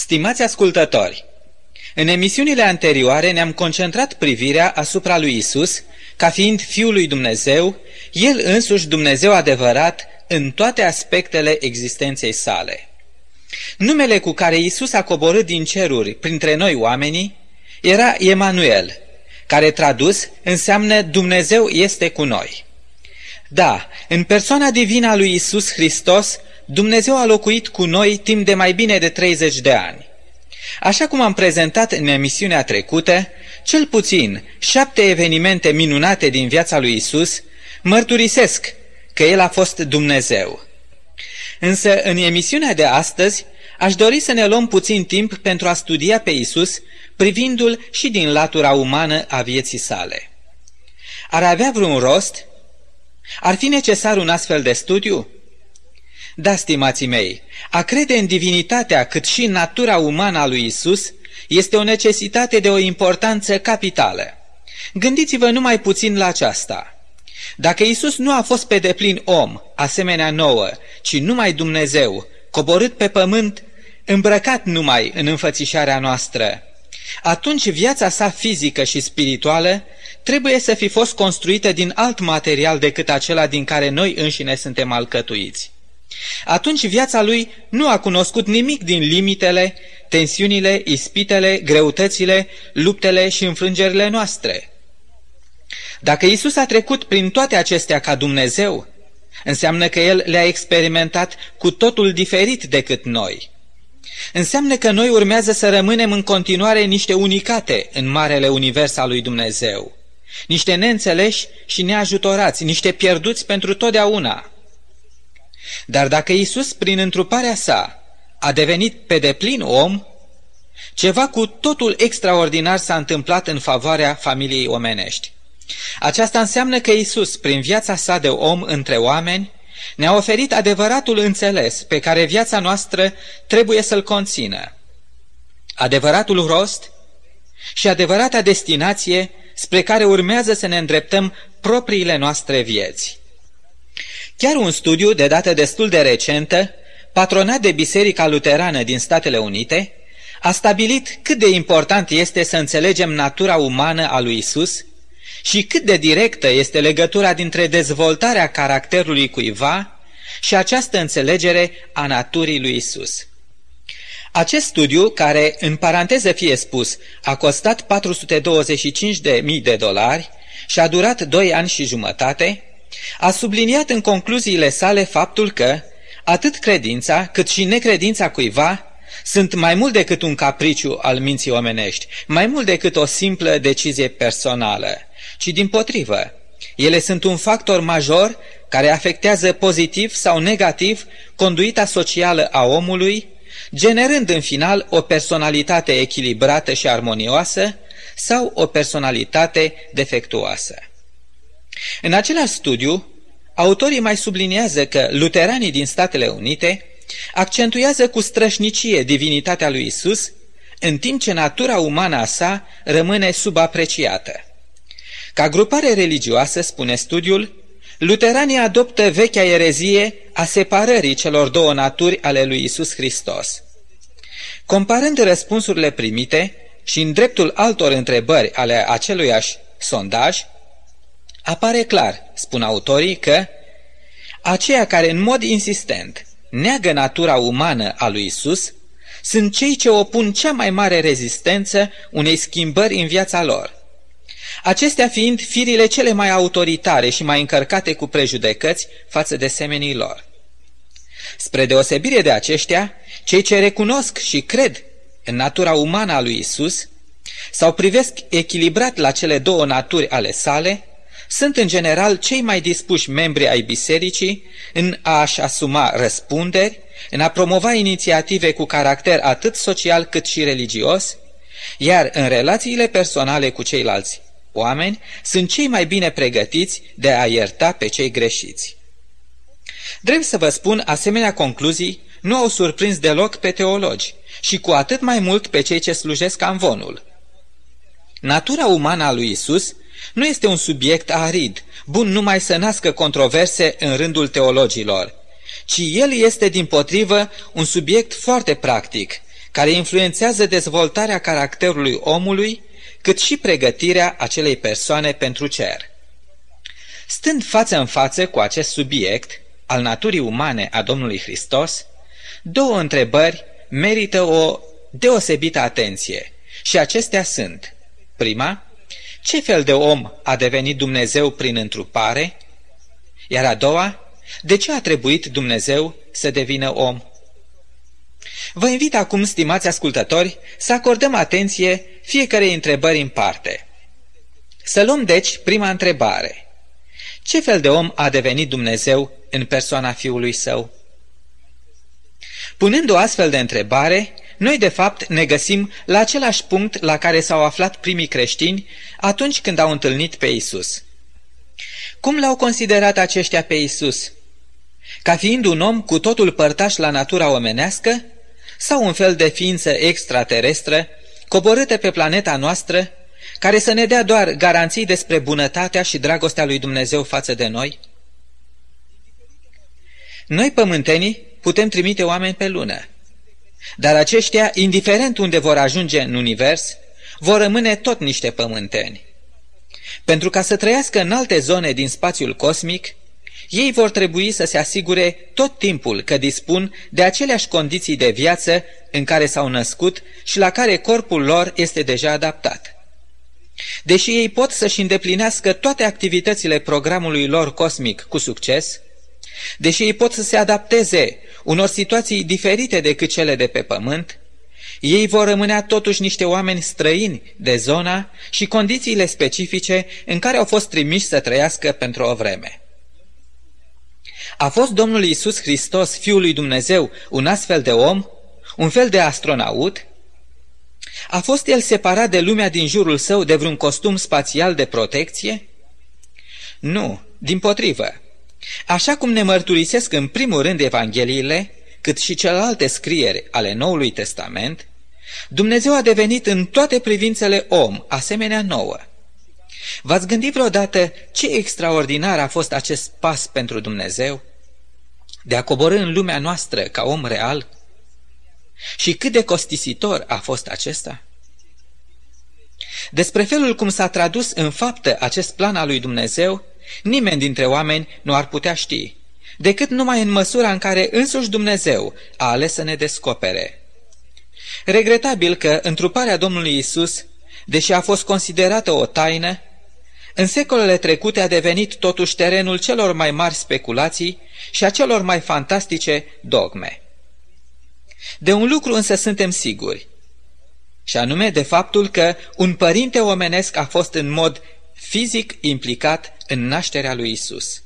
Stimați ascultători, în emisiunile anterioare ne-am concentrat privirea asupra lui Isus ca fiind Fiul lui Dumnezeu, El însuși Dumnezeu adevărat în toate aspectele existenței sale. Numele cu care Isus a coborât din ceruri printre noi oamenii era Emanuel, care tradus înseamnă Dumnezeu este cu noi. Da, în persoana divină a lui Isus Hristos, Dumnezeu a locuit cu noi timp de mai bine de 30 de ani. Așa cum am prezentat în emisiunea trecută, cel puțin șapte evenimente minunate din viața lui Isus mărturisesc că El a fost Dumnezeu. Însă, în emisiunea de astăzi, aș dori să ne luăm puțin timp pentru a studia pe Isus, privindu-l și din latura umană a vieții sale. Ar avea vreun rost? Ar fi necesar un astfel de studiu? Da, stimații mei, a crede în divinitatea cât și în natura umană a lui Isus este o necesitate de o importanță capitală. Gândiți-vă numai puțin la aceasta. Dacă Isus nu a fost pe deplin om, asemenea nouă, ci numai Dumnezeu, coborât pe pământ, îmbrăcat numai în înfățișarea noastră, atunci viața sa fizică și spirituală trebuie să fi fost construită din alt material decât acela din care noi înșine suntem alcătuiți. Atunci viața lui nu a cunoscut nimic din limitele, tensiunile, ispitele, greutățile, luptele și înfrângerile noastre. Dacă Isus a trecut prin toate acestea ca Dumnezeu, înseamnă că El le-a experimentat cu totul diferit decât noi. Înseamnă că noi urmează să rămânem în continuare niște unicate în marele univers al lui Dumnezeu, niște neînțeleși și neajutorați, niște pierduți pentru totdeauna. Dar dacă Isus, prin întruparea sa, a devenit pe deplin om, ceva cu totul extraordinar s-a întâmplat în favoarea familiei omenești. Aceasta înseamnă că Isus, prin viața sa de om între oameni, ne-a oferit adevăratul înțeles pe care viața noastră trebuie să-l conțină. Adevăratul rost și adevărata destinație spre care urmează să ne îndreptăm propriile noastre vieți. Chiar un studiu de dată destul de recentă, patronat de Biserica Luterană din Statele Unite, a stabilit cât de important este să înțelegem natura umană a lui Isus și cât de directă este legătura dintre dezvoltarea caracterului cuiva și această înțelegere a naturii lui Isus. Acest studiu, care, în paranteză fie spus, a costat 425.000 de dolari și a durat 2 ani și jumătate, a subliniat în concluziile sale faptul că atât credința cât și necredința cuiva sunt mai mult decât un capriciu al minții omenești, mai mult decât o simplă decizie personală, ci din potrivă. Ele sunt un factor major care afectează pozitiv sau negativ conduita socială a omului, generând în final o personalitate echilibrată și armonioasă sau o personalitate defectuoasă. În același studiu, autorii mai subliniază că luteranii din Statele Unite accentuează cu strășnicie divinitatea lui Isus, în timp ce natura umană a sa rămâne subapreciată. Ca grupare religioasă, spune studiul, luteranii adoptă vechea erezie a separării celor două naturi ale lui Isus Hristos. Comparând răspunsurile primite și în dreptul altor întrebări ale aceluiași sondaj, apare clar, spun autorii, că aceia care în mod insistent neagă natura umană a lui Isus sunt cei ce opun cea mai mare rezistență unei schimbări în viața lor. Acestea fiind firile cele mai autoritare și mai încărcate cu prejudecăți față de semenii lor. Spre deosebire de aceștia, cei ce recunosc și cred în natura umană a lui Isus sau privesc echilibrat la cele două naturi ale sale, sunt în general cei mai dispuși membri ai bisericii în a-și asuma răspunderi, în a promova inițiative cu caracter atât social cât și religios, iar în relațiile personale cu ceilalți oameni sunt cei mai bine pregătiți de a ierta pe cei greșiți. Drept să vă spun, asemenea concluzii nu au surprins deloc pe teologi și cu atât mai mult pe cei ce slujesc amvonul. Natura umană a lui Isus nu este un subiect arid, bun numai să nască controverse în rândul teologilor, ci el este din potrivă un subiect foarte practic, care influențează dezvoltarea caracterului omului, cât și pregătirea acelei persoane pentru cer. Stând față în față cu acest subiect al naturii umane a Domnului Hristos, două întrebări merită o deosebită atenție și acestea sunt Prima, ce fel de om a devenit Dumnezeu prin întrupare? Iar a doua, de ce a trebuit Dumnezeu să devină om? Vă invit acum, stimați ascultători, să acordăm atenție fiecarei întrebări în parte. Să luăm deci prima întrebare. Ce fel de om a devenit Dumnezeu în persoana Fiului Său? Punând o astfel de întrebare, noi de fapt ne găsim la același punct la care s-au aflat primii creștini atunci când au întâlnit pe Isus. Cum l-au considerat aceștia pe Isus? Ca fiind un om cu totul părtaș la natura omenească sau un fel de ființă extraterestră coborâtă pe planeta noastră care să ne dea doar garanții despre bunătatea și dragostea lui Dumnezeu față de noi? Noi, pământenii, putem trimite oameni pe lună, dar aceștia, indiferent unde vor ajunge în univers, vor rămâne tot niște pământeni. Pentru ca să trăiască în alte zone din spațiul cosmic, ei vor trebui să se asigure tot timpul că dispun de aceleași condiții de viață în care s-au născut și la care corpul lor este deja adaptat. Deși ei pot să-și îndeplinească toate activitățile programului lor cosmic cu succes, deși ei pot să se adapteze unor situații diferite decât cele de pe pământ, ei vor rămâne totuși niște oameni străini de zona și condițiile specifice în care au fost trimiși să trăiască pentru o vreme. A fost Domnul Iisus Hristos, Fiul lui Dumnezeu, un astfel de om, un fel de astronaut? A fost el separat de lumea din jurul său de vreun costum spațial de protecție? Nu, din potrivă. Așa cum ne mărturisesc în primul rând Evangheliile, cât și celelalte scrieri ale Noului Testament, Dumnezeu a devenit în toate privințele om, asemenea nouă. V-ați gândit vreodată ce extraordinar a fost acest pas pentru Dumnezeu? De a coborâ în lumea noastră ca om real? Și cât de costisitor a fost acesta? Despre felul cum s-a tradus în faptă acest plan al lui Dumnezeu, nimeni dintre oameni nu ar putea ști, decât numai în măsura în care însuși Dumnezeu a ales să ne descopere. Regretabil că întruparea Domnului Isus, deși a fost considerată o taină, în secolele trecute a devenit totuși terenul celor mai mari speculații și a celor mai fantastice dogme. De un lucru însă suntem siguri, și anume de faptul că un părinte omenesc a fost în mod fizic implicat în nașterea lui Isus.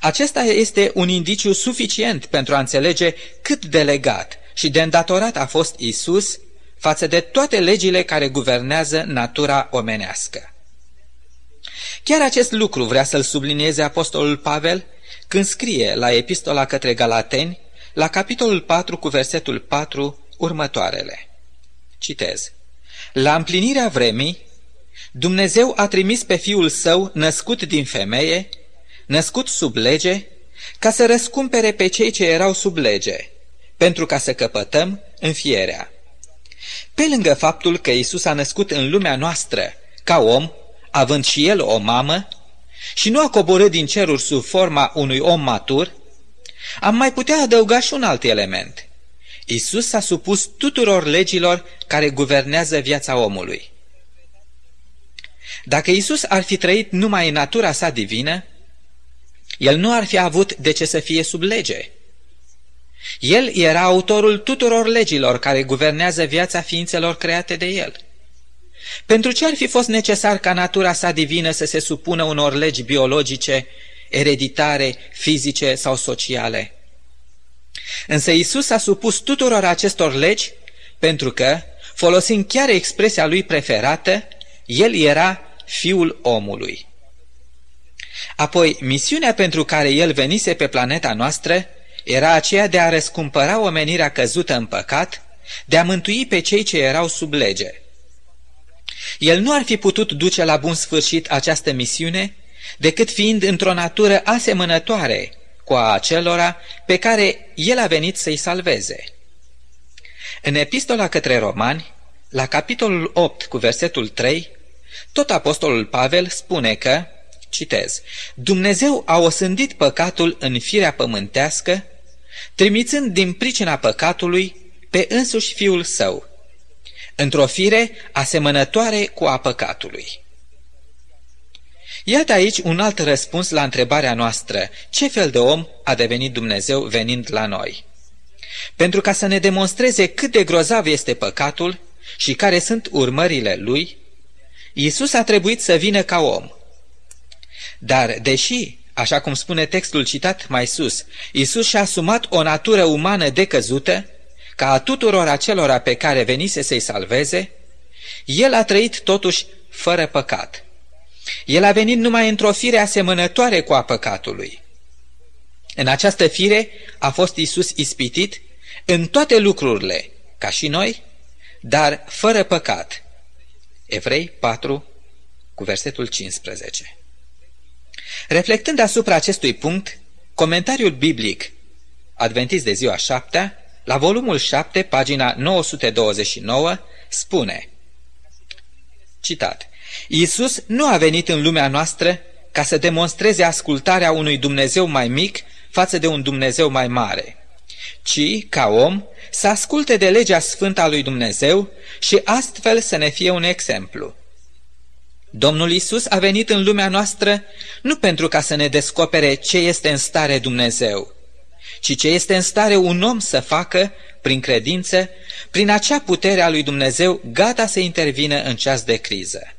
Acesta este un indiciu suficient pentru a înțelege cât de legat și de îndatorat a fost Isus față de toate legile care guvernează natura omenească. Chiar acest lucru vrea să-l sublinieze apostolul Pavel când scrie la epistola către Galateni, la capitolul 4 cu versetul 4, următoarele. Citez. La împlinirea vremii, Dumnezeu a trimis pe Fiul Său, născut din femeie, născut sub lege, ca să răscumpere pe cei ce erau sub lege, pentru ca să căpătăm înfierea. Pe lângă faptul că Isus a născut în lumea noastră ca om, având și el o mamă, și nu a coborât din ceruri sub forma unui om matur, am mai putea adăuga și un alt element. Isus s-a supus tuturor legilor care guvernează viața omului. Dacă Isus ar fi trăit numai în natura sa divină, el nu ar fi avut de ce să fie sub lege. El era autorul tuturor legilor care guvernează viața ființelor create de el. Pentru ce ar fi fost necesar ca natura sa divină să se supună unor legi biologice, ereditare, fizice sau sociale? Însă Isus a supus tuturor acestor legi pentru că, folosind chiar expresia lui preferată, el era fiul omului. Apoi, misiunea pentru care el venise pe planeta noastră era aceea de a răscumpăra omenirea căzută în păcat, de a mântui pe cei ce erau sub lege. El nu ar fi putut duce la bun sfârșit această misiune decât fiind într-o natură asemănătoare cu a acelora pe care el a venit să-i salveze. În epistola către romani, la capitolul 8 cu versetul 3, tot apostolul Pavel spune că, citez, Dumnezeu a osândit păcatul în firea pământească, trimițând din pricina păcatului pe însuși fiul său, într-o fire asemănătoare cu a păcatului. Iată aici un alt răspuns la întrebarea noastră, ce fel de om a devenit Dumnezeu venind la noi? Pentru ca să ne demonstreze cât de grozav este păcatul și care sunt urmările lui, Iisus a trebuit să vină ca om. Dar, deși, așa cum spune textul citat mai sus, Iisus și-a asumat o natură umană decăzută, ca a tuturor acelora pe care venise să-i salveze, el a trăit totuși fără păcat. El a venit numai într-o fire asemănătoare cu a păcatului. În această fire a fost Isus ispitit în toate lucrurile, ca și noi, dar fără păcat. Evrei 4, cu versetul 15. Reflectând asupra acestui punct, comentariul biblic Adventist de ziua șaptea, la volumul 7, pagina 929, spune Citat Iisus nu a venit în lumea noastră ca să demonstreze ascultarea unui Dumnezeu mai mic față de un Dumnezeu mai mare, ci, ca om, să asculte de legea sfântă a lui Dumnezeu și astfel să ne fie un exemplu. Domnul Isus a venit în lumea noastră nu pentru ca să ne descopere ce este în stare Dumnezeu, ci ce este în stare un om să facă, prin credință, prin acea putere a lui Dumnezeu gata să intervină în ceas de criză.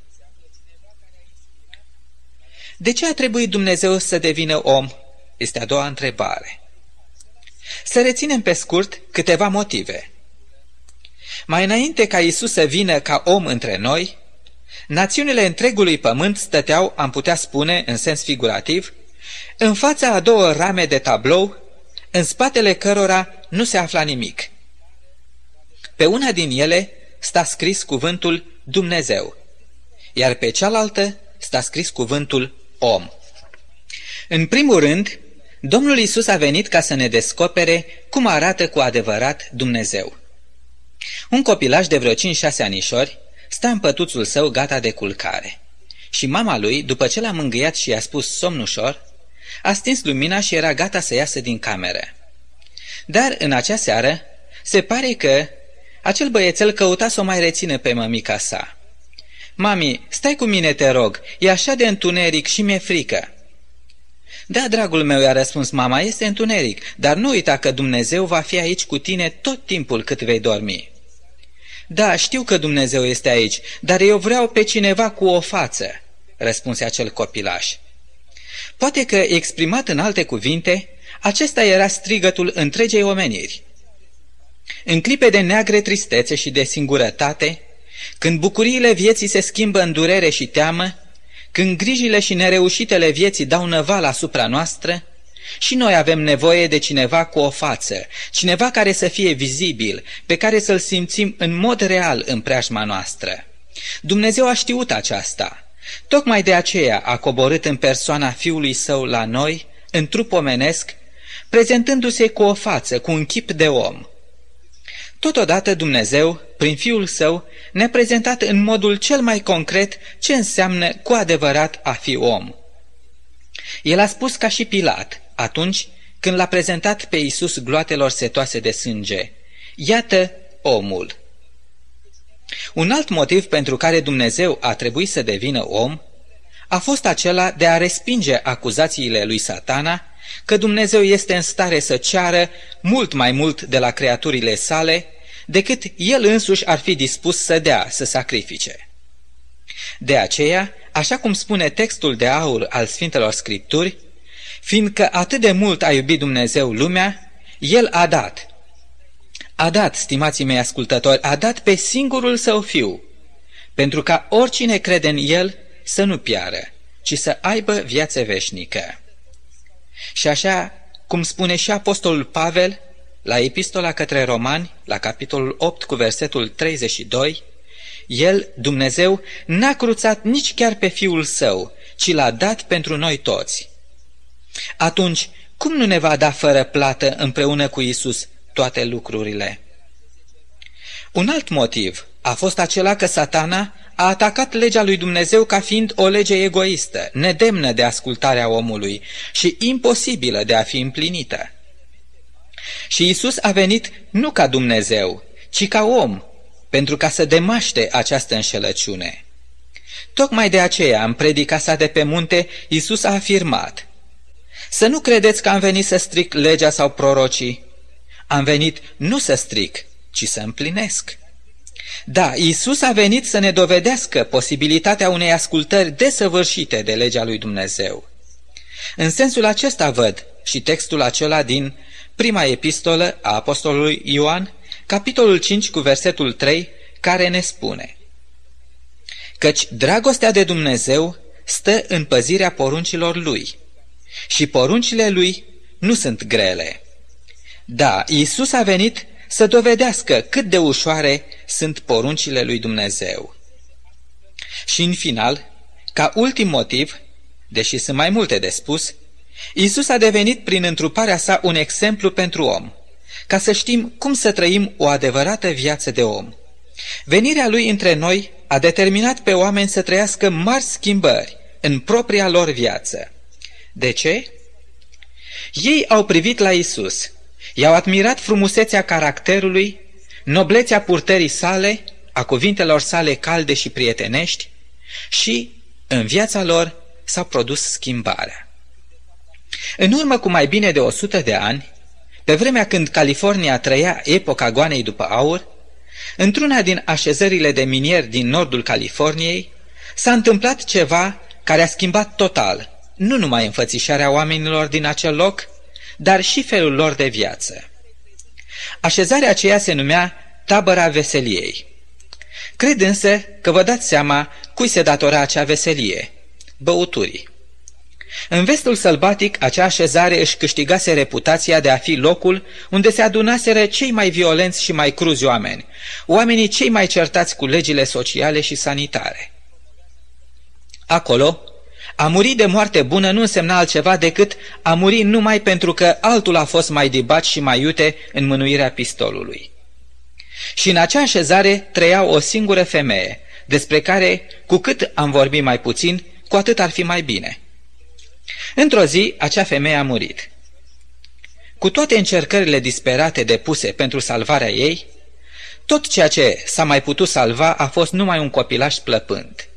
De ce a trebuit Dumnezeu să devină om? Este a doua întrebare. Să reținem pe scurt câteva motive. Mai înainte ca Isus să vină ca om între noi, națiunile întregului pământ stăteau, am putea spune, în sens figurativ, în fața a două rame de tablou, în spatele cărora nu se afla nimic. Pe una din ele sta scris cuvântul Dumnezeu, iar pe cealaltă sta scris cuvântul om. În primul rând, Domnul Isus a venit ca să ne descopere cum arată cu adevărat Dumnezeu. Un copilaj de vreo 5-6 anișori sta în pătuțul său gata de culcare. Și mama lui, după ce l-a mângâiat și i-a spus somn ușor, a stins lumina și era gata să iasă din cameră. Dar în acea seară, se pare că acel băiețel căuta să o mai rețină pe mămica sa. Mami, stai cu mine, te rog, e așa de întuneric și mi-e frică. Da, dragul meu, i-a răspuns mama, este întuneric, dar nu uita că Dumnezeu va fi aici cu tine tot timpul cât vei dormi. Da, știu că Dumnezeu este aici, dar eu vreau pe cineva cu o față, răspunse acel copilaș. Poate că, exprimat în alte cuvinte, acesta era strigătul întregei omeniri. În clipe de neagre tristețe și de singurătate, când bucuriile vieții se schimbă în durere și teamă, când grijile și nereușitele vieții dau năval asupra noastră, și noi avem nevoie de cineva cu o față, cineva care să fie vizibil, pe care să-l simțim în mod real în preajma noastră. Dumnezeu a știut aceasta. Tocmai de aceea a coborât în persoana Fiului Său la noi, în trup omenesc, prezentându-se cu o față, cu un chip de om – Totodată Dumnezeu, prin Fiul Său, ne-a prezentat în modul cel mai concret ce înseamnă cu adevărat a fi om. El a spus ca și Pilat, atunci când l-a prezentat pe Iisus gloatelor setoase de sânge, Iată omul. Un alt motiv pentru care Dumnezeu a trebuit să devină om a fost acela de a respinge acuzațiile lui satana că Dumnezeu este în stare să ceară mult mai mult de la creaturile sale decât el însuși ar fi dispus să dea, să sacrifice. De aceea, așa cum spune textul de aur al Sfintelor Scripturi, fiindcă atât de mult a iubit Dumnezeu lumea, El a dat. A dat, stimații mei ascultători, a dat pe singurul său fiu, pentru ca oricine crede în El să nu piară, ci să aibă viață veșnică. Și așa cum spune și Apostolul Pavel la epistola către romani, la capitolul 8 cu versetul 32, el, Dumnezeu, n-a cruțat nici chiar pe Fiul Său, ci l-a dat pentru noi toți. Atunci, cum nu ne va da fără plată împreună cu Isus toate lucrurile? Un alt motiv a fost acela că satana a atacat legea lui Dumnezeu ca fiind o lege egoistă, nedemnă de ascultarea omului și imposibilă de a fi împlinită. Și Isus a venit nu ca Dumnezeu, ci ca om, pentru ca să demaște această înșelăciune. Tocmai de aceea, în predica sa de pe munte, Isus a afirmat, Să nu credeți că am venit să stric legea sau prorocii. Am venit nu să stric, ci să împlinesc. Da, Isus a venit să ne dovedească posibilitatea unei ascultări desăvârșite de legea lui Dumnezeu. În sensul acesta văd și textul acela din prima epistolă a apostolului Ioan, capitolul 5 cu versetul 3, care ne spune Căci dragostea de Dumnezeu stă în păzirea poruncilor Lui și poruncile Lui nu sunt grele. Da, Isus a venit să dovedească cât de ușoare sunt poruncile lui Dumnezeu. Și în final, ca ultim motiv, deși sunt mai multe de spus, Isus a devenit prin întruparea sa un exemplu pentru om, ca să știm cum să trăim o adevărată viață de om. Venirea lui între noi a determinat pe oameni să trăiască mari schimbări în propria lor viață. De ce? Ei au privit la Isus, i-au admirat frumusețea caracterului, noblețea purtării sale, a cuvintelor sale calde și prietenești și, în viața lor, s-a produs schimbarea. În urmă cu mai bine de 100 de ani, pe vremea când California trăia epoca goanei după aur, într-una din așezările de minieri din nordul Californiei, s-a întâmplat ceva care a schimbat total, nu numai înfățișarea oamenilor din acel loc, dar și felul lor de viață. Așezarea aceea se numea Tabăra Veseliei. Cred însă că vă dați seama cui se datora acea veselie, băuturii. În vestul sălbatic, acea așezare își câștigase reputația de a fi locul unde se adunaseră cei mai violenți și mai cruzi oameni, oamenii cei mai certați cu legile sociale și sanitare. Acolo, a muri de moarte bună nu însemna altceva decât a muri numai pentru că altul a fost mai dibat și mai iute în mânuirea pistolului. Și în acea așezare trăia o singură femeie, despre care, cu cât am vorbit mai puțin, cu atât ar fi mai bine – Într-o zi, acea femeie a murit. Cu toate încercările disperate depuse pentru salvarea ei, tot ceea ce s-a mai putut salva a fost numai un copilaș plăpând.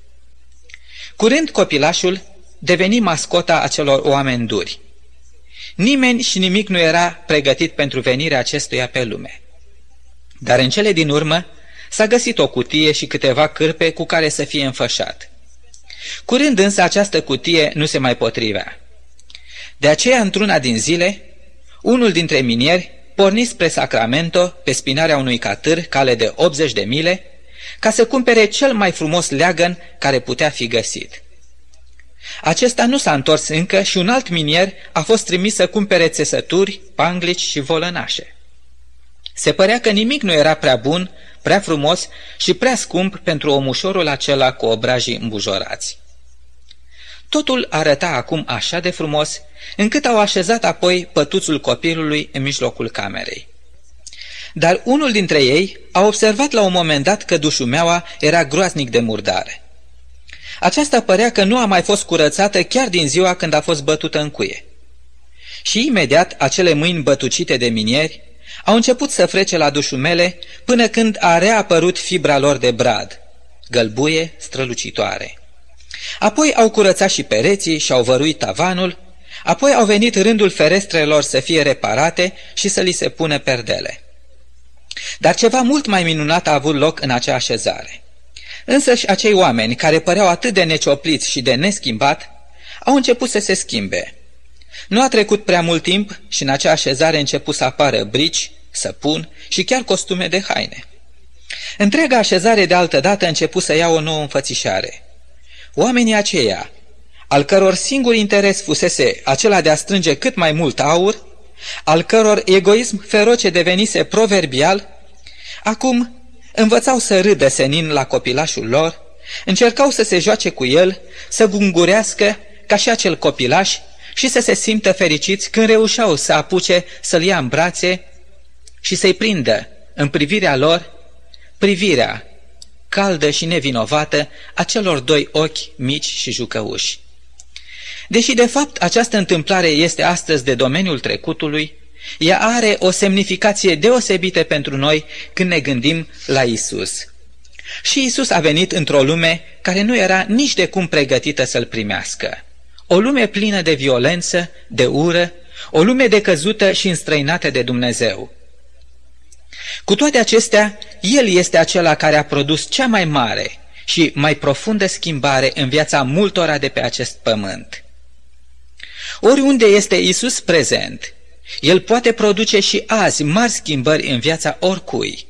Curând copilașul deveni mascota acelor oameni duri. Nimeni și nimic nu era pregătit pentru venirea acestuia pe lume. Dar în cele din urmă s-a găsit o cutie și câteva cârpe cu care să fie înfășat. Curând însă această cutie nu se mai potrivea. De aceea, într-una din zile, unul dintre minieri porni spre Sacramento pe spinarea unui catâr cale de 80 de mile ca să cumpere cel mai frumos leagăn care putea fi găsit. Acesta nu s-a întors încă și un alt minier a fost trimis să cumpere țesături, panglici și volănașe. Se părea că nimic nu era prea bun, prea frumos și prea scump pentru omușorul acela cu obrajii îmbujorați. Totul arăta acum așa de frumos, încât au așezat apoi pătuțul copilului în mijlocul camerei. Dar unul dintre ei a observat la un moment dat că dușumeaua era groaznic de murdare. Aceasta părea că nu a mai fost curățată chiar din ziua când a fost bătută în cuie. Și imediat acele mâini bătucite de minieri au început să frece la dușumele până când a reapărut fibra lor de brad, gălbuie strălucitoare. Apoi au curățat și pereții și au văruit tavanul, apoi au venit rândul ferestrelor să fie reparate și să li se pune perdele. Dar ceva mult mai minunat a avut loc în acea așezare. Însă și acei oameni care păreau atât de neciopliți și de neschimbat, au început să se schimbe. Nu a trecut prea mult timp și în acea așezare a început să apară brici, săpun și chiar costume de haine. Întreaga așezare de altă dată a început să ia o nouă înfățișare – Oamenii aceia, al căror singur interes fusese acela de a strânge cât mai mult aur, al căror egoism feroce devenise proverbial, acum învățau să râdă senin la copilașul lor, încercau să se joace cu el, să gungurească ca și acel copilaș și să se simtă fericiți când reușeau să apuce să-l ia în brațe și să-i prindă în privirea lor privirea caldă și nevinovată a celor doi ochi mici și jucăuși. Deși de fapt această întâmplare este astăzi de domeniul trecutului, ea are o semnificație deosebită pentru noi când ne gândim la Isus. Și Isus a venit într-o lume care nu era nici de cum pregătită să-l primească. O lume plină de violență, de ură, o lume decăzută și înstrăinată de Dumnezeu. Cu toate acestea, El este acela care a produs cea mai mare și mai profundă schimbare în viața multora de pe acest pământ. Oriunde este Isus prezent, El poate produce și azi mari schimbări în viața oricui.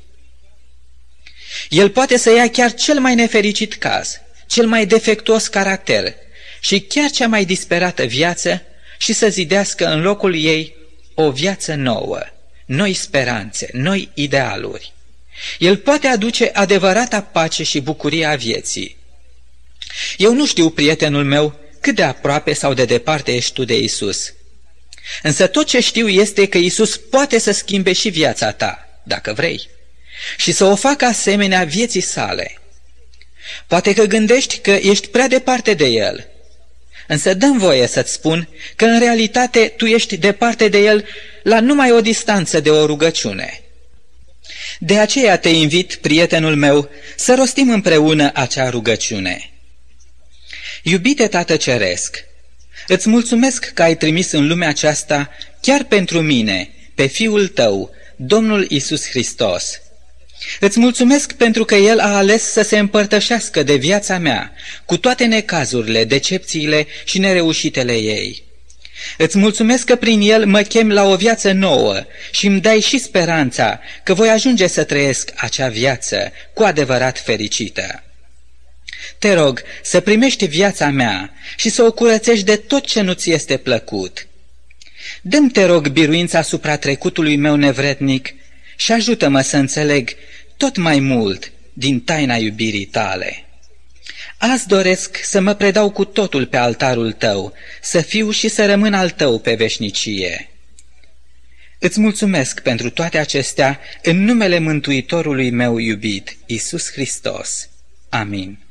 El poate să ia chiar cel mai nefericit caz, cel mai defectuos caracter și chiar cea mai disperată viață și să zidească în locul ei o viață nouă, noi speranțe, noi idealuri. El poate aduce adevărata pace și bucuria vieții. Eu nu știu, prietenul meu, cât de aproape sau de departe ești tu de Isus. Însă tot ce știu este că Isus poate să schimbe și viața ta, dacă vrei, și să o facă asemenea vieții sale. Poate că gândești că ești prea departe de El, însă dăm voie să-ți spun că în realitate tu ești departe de El la numai o distanță de o rugăciune. De aceea te invit, prietenul meu, să rostim împreună acea rugăciune. Iubite Tată Ceresc, îți mulțumesc că ai trimis în lumea aceasta, chiar pentru mine, pe Fiul Tău, Domnul Isus Hristos. Îți mulțumesc pentru că El a ales să se împărtășească de viața mea, cu toate necazurile, decepțiile și nereușitele ei. Îți mulțumesc că prin El mă chem la o viață nouă și îmi dai și speranța că voi ajunge să trăiesc acea viață cu adevărat fericită. Te rog să primești viața mea și să o curățești de tot ce nu ți este plăcut. Dăm te rog biruința asupra trecutului meu nevrednic și ajută-mă să înțeleg tot mai mult din taina iubirii tale. Azi doresc să mă predau cu totul pe altarul tău, să fiu și să rămân al tău pe veșnicie. Îți mulțumesc pentru toate acestea în numele Mântuitorului meu iubit, Isus Hristos. Amin.